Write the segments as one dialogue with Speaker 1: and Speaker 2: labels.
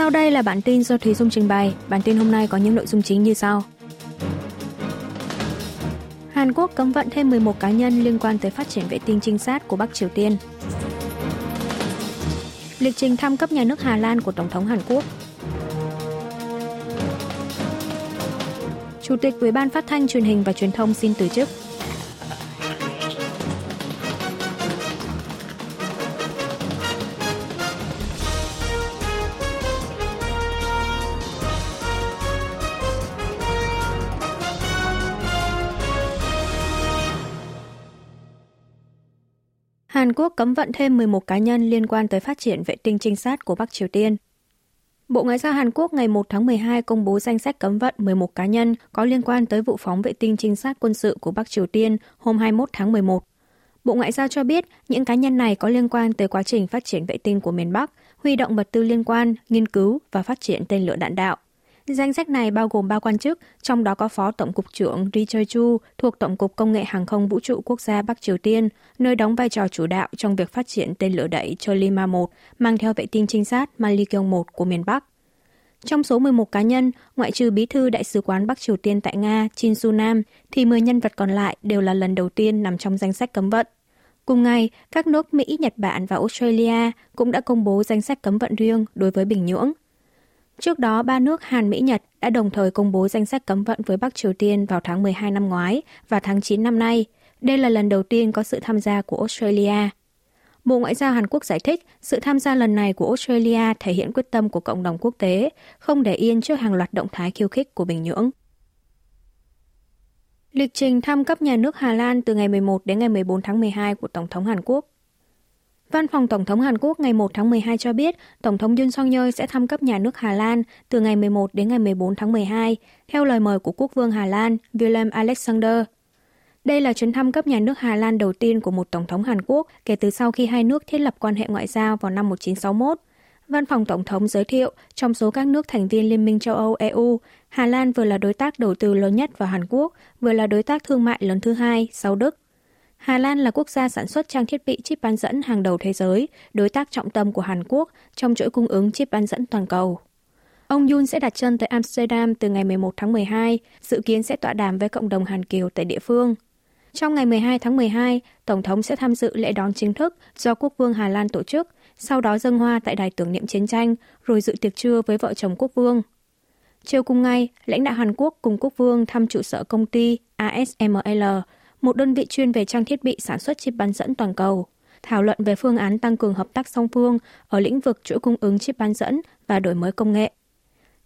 Speaker 1: Sau đây là bản tin do Thúy Dung trình bày. Bản tin hôm nay có những nội dung chính như sau. Hàn Quốc cấm vận thêm 11 cá nhân liên quan tới phát triển vệ tinh trinh sát của Bắc Triều Tiên. Lịch trình thăm cấp nhà nước Hà Lan của Tổng thống Hàn Quốc. Chủ tịch Ủy ban Phát thanh Truyền hình và Truyền thông xin từ chức. Hàn Quốc cấm vận thêm 11 cá nhân liên quan tới phát triển vệ tinh trinh sát của Bắc Triều Tiên. Bộ Ngoại giao Hàn Quốc ngày 1 tháng 12 công bố danh sách cấm vận 11 cá nhân có liên quan tới vụ phóng vệ tinh trinh sát quân sự của Bắc Triều Tiên hôm 21 tháng 11. Bộ Ngoại giao cho biết những cá nhân này có liên quan tới quá trình phát triển vệ tinh của miền Bắc, huy động vật tư liên quan, nghiên cứu và phát triển tên lửa đạn đạo. Danh sách này bao gồm ba quan chức, trong đó có Phó Tổng cục trưởng Ri Choi Chu thuộc Tổng cục Công nghệ Hàng không Vũ trụ Quốc gia Bắc Triều Tiên, nơi đóng vai trò chủ đạo trong việc phát triển tên lửa đẩy Cholima 1 mang theo vệ tinh trinh sát Malikyong 1 của miền Bắc. Trong số 11 cá nhân, ngoại trừ bí thư Đại sứ quán Bắc Triều Tiên tại Nga Chin Su Nam, thì 10 nhân vật còn lại đều là lần đầu tiên nằm trong danh sách cấm vận. Cùng ngày, các nước Mỹ, Nhật Bản và Australia cũng đã công bố danh sách cấm vận riêng đối với Bình Nhưỡng. Trước đó, ba nước Hàn, Mỹ, Nhật đã đồng thời công bố danh sách cấm vận với Bắc Triều Tiên vào tháng 12 năm ngoái và tháng 9 năm nay. Đây là lần đầu tiên có sự tham gia của Australia. Bộ Ngoại giao Hàn Quốc giải thích sự tham gia lần này của Australia thể hiện quyết tâm của cộng đồng quốc tế, không để yên trước hàng loạt động thái khiêu khích của Bình Nhưỡng. Lịch trình thăm cấp nhà nước Hà Lan từ ngày 11 đến ngày 14 tháng 12 của Tổng thống Hàn Quốc Văn phòng Tổng thống Hàn Quốc ngày 1 tháng 12 cho biết, Tổng thống Yoon song yeol sẽ thăm cấp nhà nước Hà Lan từ ngày 11 đến ngày 14 tháng 12, theo lời mời của Quốc vương Hà Lan Willem Alexander. Đây là chuyến thăm cấp nhà nước Hà Lan đầu tiên của một Tổng thống Hàn Quốc kể từ sau khi hai nước thiết lập quan hệ ngoại giao vào năm 1961. Văn phòng Tổng thống giới thiệu, trong số các nước thành viên Liên minh châu Âu EU, Hà Lan vừa là đối tác đầu tư lớn nhất vào Hàn Quốc, vừa là đối tác thương mại lớn thứ hai sau Đức. Hà Lan là quốc gia sản xuất trang thiết bị chip bán dẫn hàng đầu thế giới, đối tác trọng tâm của Hàn Quốc trong chuỗi cung ứng chip bán dẫn toàn cầu. Ông Yun sẽ đặt chân tới Amsterdam từ ngày 11 tháng 12, dự kiến sẽ tọa đàm với cộng đồng Hàn Kiều tại địa phương. Trong ngày 12 tháng 12, Tổng thống sẽ tham dự lễ đón chính thức do Quốc vương Hà Lan tổ chức, sau đó dâng hoa tại đài tưởng niệm chiến tranh, rồi dự tiệc trưa với vợ chồng Quốc vương. Chiều cùng ngày, lãnh đạo Hàn Quốc cùng Quốc vương thăm trụ sở công ty ASML, một đơn vị chuyên về trang thiết bị sản xuất chip bán dẫn toàn cầu, thảo luận về phương án tăng cường hợp tác song phương ở lĩnh vực chuỗi cung ứng chip bán dẫn và đổi mới công nghệ.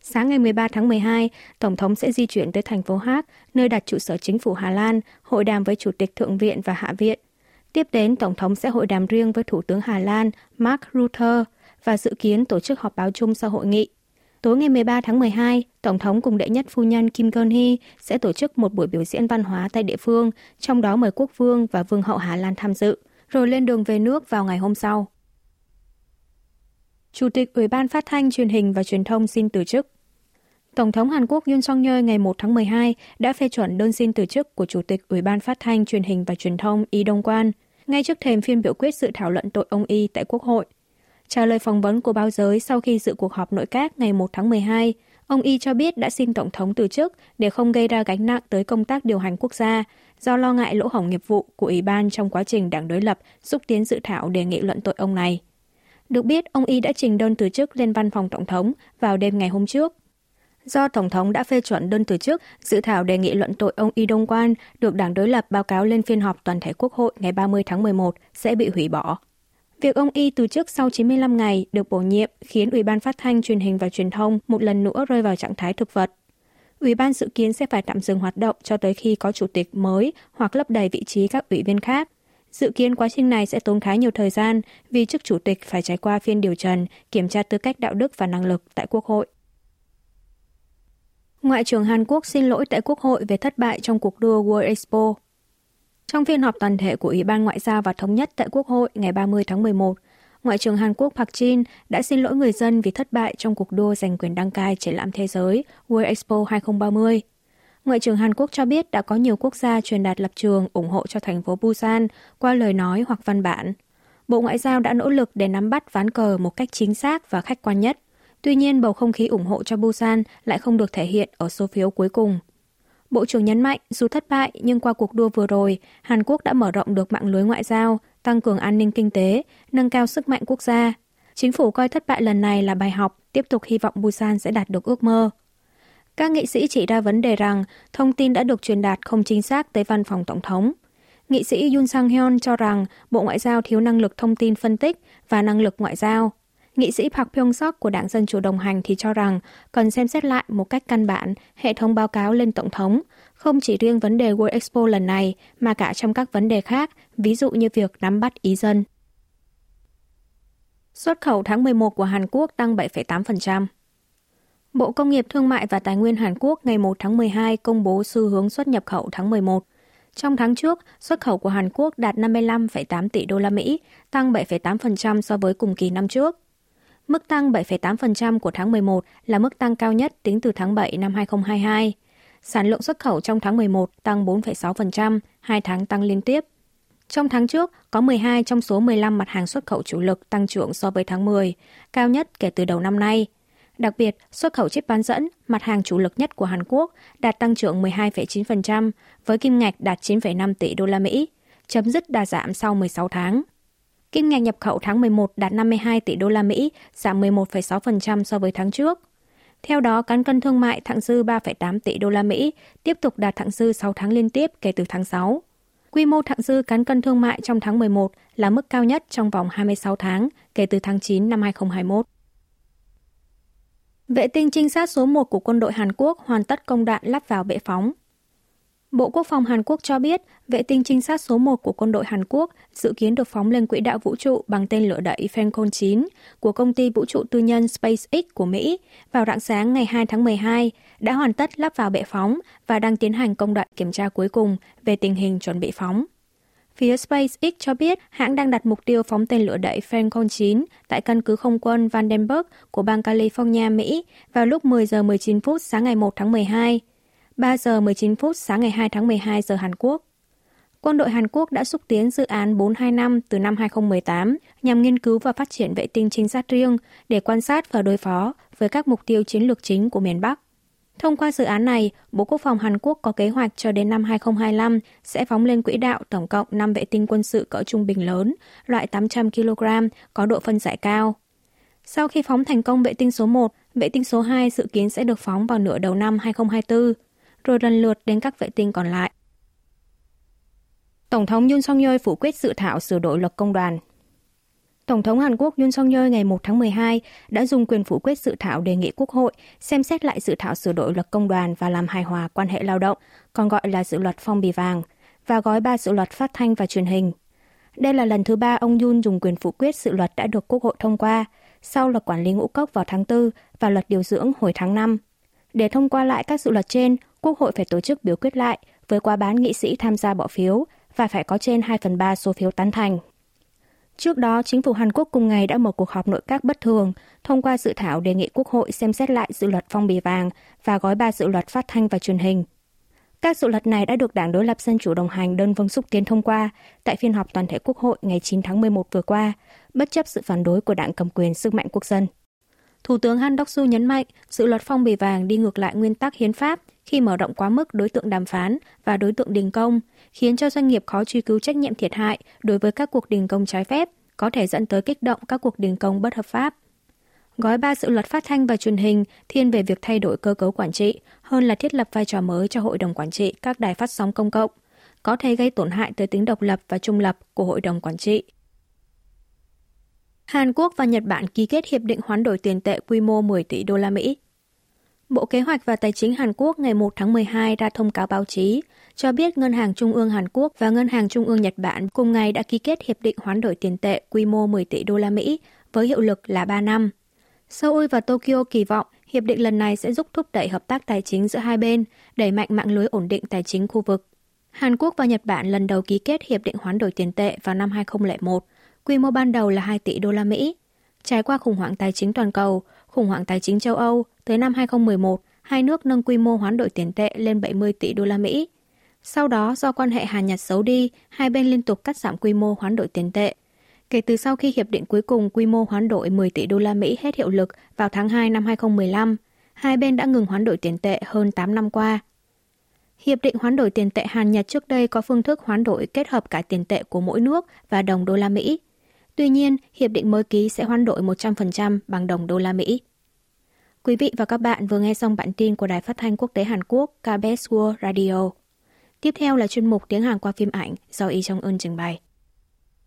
Speaker 1: Sáng ngày 13 tháng 12, Tổng thống sẽ di chuyển tới thành phố Hague, nơi đặt trụ sở chính phủ Hà Lan, hội đàm với Chủ tịch Thượng viện và Hạ viện. Tiếp đến, Tổng thống sẽ hội đàm riêng với Thủ tướng Hà Lan Mark Rutte và dự kiến tổ chức họp báo chung sau hội nghị. Tối ngày 13 tháng 12, Tổng thống cùng đệ nhất phu nhân Kim Jong Hee sẽ tổ chức một buổi biểu diễn văn hóa tại địa phương, trong đó mời quốc vương và vương hậu Hà Lan tham dự, rồi lên đường về nước vào ngày hôm sau. Chủ tịch Ủy ban Phát thanh Truyền hình và Truyền thông xin từ chức. Tổng thống Hàn Quốc Yoon song yeol ngày 1 tháng 12 đã phê chuẩn đơn xin từ chức của Chủ tịch Ủy ban Phát thanh Truyền hình và Truyền thông Y Dong Quan ngay trước thềm phiên biểu quyết sự thảo luận tội ông Y tại Quốc hội. Trả lời phỏng vấn của báo giới sau khi dự cuộc họp nội các ngày 1 tháng 12, ông Y cho biết đã xin Tổng thống từ chức để không gây ra gánh nặng tới công tác điều hành quốc gia, do lo ngại lỗ hổng nghiệp vụ của Ủy ban trong quá trình đảng đối lập xúc tiến dự thảo đề nghị luận tội ông này. Được biết, ông Y đã trình đơn từ chức lên văn phòng Tổng thống vào đêm ngày hôm trước. Do Tổng thống đã phê chuẩn đơn từ chức, dự thảo đề nghị luận tội ông Y Đông Quan được đảng đối lập báo cáo lên phiên họp toàn thể Quốc hội ngày 30 tháng 11 sẽ bị hủy bỏ. Việc ông Y từ chức sau 95 ngày được bổ nhiệm khiến Ủy ban Phát thanh, Truyền hình và Truyền thông một lần nữa rơi vào trạng thái thực vật. Ủy ban dự kiến sẽ phải tạm dừng hoạt động cho tới khi có chủ tịch mới hoặc lấp đầy vị trí các ủy viên khác. Dự kiến quá trình này sẽ tốn khá nhiều thời gian vì chức chủ tịch phải trải qua phiên điều trần, kiểm tra tư cách đạo đức và năng lực tại Quốc hội. Ngoại trưởng Hàn Quốc xin lỗi tại Quốc hội về thất bại trong cuộc đua World Expo. Trong phiên họp toàn thể của Ủy ban Ngoại giao và Thống nhất tại Quốc hội ngày 30 tháng 11, Ngoại trưởng Hàn Quốc Park Jin đã xin lỗi người dân vì thất bại trong cuộc đua giành quyền đăng cai triển lãm thế giới World Expo 2030. Ngoại trưởng Hàn Quốc cho biết đã có nhiều quốc gia truyền đạt lập trường ủng hộ cho thành phố Busan qua lời nói hoặc văn bản. Bộ Ngoại giao đã nỗ lực để nắm bắt ván cờ một cách chính xác và khách quan nhất. Tuy nhiên, bầu không khí ủng hộ cho Busan lại không được thể hiện ở số phiếu cuối cùng. Bộ trưởng nhấn mạnh, dù thất bại nhưng qua cuộc đua vừa rồi, Hàn Quốc đã mở rộng được mạng lưới ngoại giao, tăng cường an ninh kinh tế, nâng cao sức mạnh quốc gia. Chính phủ coi thất bại lần này là bài học, tiếp tục hy vọng Busan sẽ đạt được ước mơ. Các nghị sĩ chỉ ra vấn đề rằng thông tin đã được truyền đạt không chính xác tới văn phòng tổng thống. Nghị sĩ Yun Sang Hyun cho rằng Bộ Ngoại giao thiếu năng lực thông tin phân tích và năng lực ngoại giao. Nghị sĩ Park Pyong-sok của Đảng Dân Chủ đồng hành thì cho rằng cần xem xét lại một cách căn bản hệ thống báo cáo lên Tổng thống, không chỉ riêng vấn đề World Expo lần này mà cả trong các vấn đề khác, ví dụ như việc nắm bắt ý dân. Xuất khẩu tháng 11 của Hàn Quốc tăng 7,8%. Bộ Công nghiệp Thương mại và Tài nguyên Hàn Quốc ngày 1 tháng 12 công bố xu hướng xuất nhập khẩu tháng 11. Trong tháng trước, xuất khẩu của Hàn Quốc đạt 55,8 tỷ đô la Mỹ, tăng 7,8% so với cùng kỳ năm trước. Mức tăng 7,8% của tháng 11 là mức tăng cao nhất tính từ tháng 7 năm 2022. Sản lượng xuất khẩu trong tháng 11 tăng 4,6%, hai tháng tăng liên tiếp. Trong tháng trước, có 12 trong số 15 mặt hàng xuất khẩu chủ lực tăng trưởng so với tháng 10, cao nhất kể từ đầu năm nay. Đặc biệt, xuất khẩu chip bán dẫn, mặt hàng chủ lực nhất của Hàn Quốc, đạt tăng trưởng 12,9% với kim ngạch đạt 9,5 tỷ đô la Mỹ, chấm dứt đà giảm sau 16 tháng. Kim ngạch nhập khẩu tháng 11 đạt 52 tỷ đô la Mỹ, giảm 11,6% so với tháng trước. Theo đó, cán cân thương mại thặng dư 3,8 tỷ đô la Mỹ, tiếp tục đạt thặng dư 6 tháng liên tiếp kể từ tháng 6. Quy mô thặng dư cán cân thương mại trong tháng 11 là mức cao nhất trong vòng 26 tháng kể từ tháng 9 năm 2021. Vệ tinh trinh sát số 1 của quân đội Hàn Quốc hoàn tất công đoạn lắp vào bệ phóng. Bộ Quốc phòng Hàn Quốc cho biết, vệ tinh trinh sát số 1 của quân đội Hàn Quốc dự kiến được phóng lên quỹ đạo vũ trụ bằng tên lửa đẩy Falcon 9 của công ty vũ trụ tư nhân SpaceX của Mỹ vào rạng sáng ngày 2 tháng 12, đã hoàn tất lắp vào bệ phóng và đang tiến hành công đoạn kiểm tra cuối cùng về tình hình chuẩn bị phóng. Phía SpaceX cho biết hãng đang đặt mục tiêu phóng tên lửa đẩy Falcon 9 tại căn cứ không quân Vandenberg của bang California, Mỹ vào lúc 10 giờ 19 phút sáng ngày 1 tháng 12, 3 giờ 19 phút sáng ngày 2 tháng 12 giờ Hàn Quốc. Quân đội Hàn Quốc đã xúc tiến dự án 425 từ năm 2018 nhằm nghiên cứu và phát triển vệ tinh trinh sát riêng để quan sát và đối phó với các mục tiêu chiến lược chính của miền Bắc. Thông qua dự án này, Bộ Quốc phòng Hàn Quốc có kế hoạch cho đến năm 2025 sẽ phóng lên quỹ đạo tổng cộng 5 vệ tinh quân sự cỡ trung bình lớn, loại 800 kg, có độ phân giải cao. Sau khi phóng thành công vệ tinh số 1, vệ tinh số 2 dự kiến sẽ được phóng vào nửa đầu năm 2024, rồi lần lượt đến các vệ tinh còn lại. Tổng thống Yoon song yeol phủ quyết dự thảo sửa đổi luật công đoàn. Tổng thống Hàn Quốc Yoon song yeol ngày 1 tháng 12 đã dùng quyền phủ quyết dự thảo đề nghị Quốc hội xem xét lại dự thảo sửa đổi luật công đoàn và làm hài hòa quan hệ lao động, còn gọi là dự luật phong bì vàng, và gói ba dự luật phát thanh và truyền hình. Đây là lần thứ ba ông Yoon dùng quyền phủ quyết dự luật đã được Quốc hội thông qua, sau luật quản lý ngũ cốc vào tháng 4 và luật điều dưỡng hồi tháng 5. Để thông qua lại các dự luật trên, Quốc hội phải tổ chức biểu quyết lại với quá bán nghị sĩ tham gia bỏ phiếu và phải có trên 2 phần 3 số phiếu tán thành. Trước đó, chính phủ Hàn Quốc cùng ngày đã mở cuộc họp nội các bất thường, thông qua dự thảo đề nghị Quốc hội xem xét lại dự luật phong bì vàng và gói ba dự luật phát thanh và truyền hình. Các dự luật này đã được Đảng đối lập Dân chủ đồng hành đơn vương xúc tiến thông qua tại phiên họp toàn thể Quốc hội ngày 9 tháng 11 vừa qua, bất chấp sự phản đối của đảng cầm quyền sức mạnh quốc dân. Thủ tướng Han Đốc-su nhấn mạnh dự luật phong bì vàng đi ngược lại nguyên tắc hiến pháp khi mở rộng quá mức đối tượng đàm phán và đối tượng đình công, khiến cho doanh nghiệp khó truy cứu trách nhiệm thiệt hại đối với các cuộc đình công trái phép, có thể dẫn tới kích động các cuộc đình công bất hợp pháp. Gói ba dự luật phát thanh và truyền hình thiên về việc thay đổi cơ cấu quản trị hơn là thiết lập vai trò mới cho hội đồng quản trị các đài phát sóng công cộng, có thể gây tổn hại tới tính độc lập và trung lập của hội đồng quản trị. Hàn Quốc và Nhật Bản ký kết hiệp định hoán đổi tiền tệ quy mô 10 tỷ đô la Mỹ. Bộ Kế hoạch và Tài chính Hàn Quốc ngày 1 tháng 12 ra thông cáo báo chí cho biết Ngân hàng Trung ương Hàn Quốc và Ngân hàng Trung ương Nhật Bản cùng ngày đã ký kết hiệp định hoán đổi tiền tệ quy mô 10 tỷ đô la Mỹ với hiệu lực là 3 năm. Seoul và Tokyo kỳ vọng hiệp định lần này sẽ giúp thúc đẩy hợp tác tài chính giữa hai bên, đẩy mạnh mạng lưới ổn định tài chính khu vực. Hàn Quốc và Nhật Bản lần đầu ký kết hiệp định hoán đổi tiền tệ vào năm 2001, quy mô ban đầu là 2 tỷ đô la Mỹ. Trải qua khủng hoảng tài chính toàn cầu, khủng hoảng tài chính châu Âu, tới năm 2011, hai nước nâng quy mô hoán đổi tiền tệ lên 70 tỷ đô la Mỹ. Sau đó, do quan hệ Hàn Nhật xấu đi, hai bên liên tục cắt giảm quy mô hoán đổi tiền tệ. Kể từ sau khi hiệp định cuối cùng quy mô hoán đổi 10 tỷ đô la Mỹ hết hiệu lực vào tháng 2 năm 2015, hai bên đã ngừng hoán đổi tiền tệ hơn 8 năm qua. Hiệp định hoán đổi tiền tệ Hàn Nhật trước đây có phương thức hoán đổi kết hợp cả tiền tệ của mỗi nước và đồng đô la Mỹ. Tuy nhiên, hiệp định mới ký sẽ hoán đổi 100% bằng đồng đô la Mỹ. Quý vị và các bạn vừa nghe xong bản tin của Đài Phát thanh Quốc tế Hàn Quốc KBS World Radio. Tiếp theo là chuyên mục tiếng Hàn qua phim ảnh do Y Trong Ưn trình bày.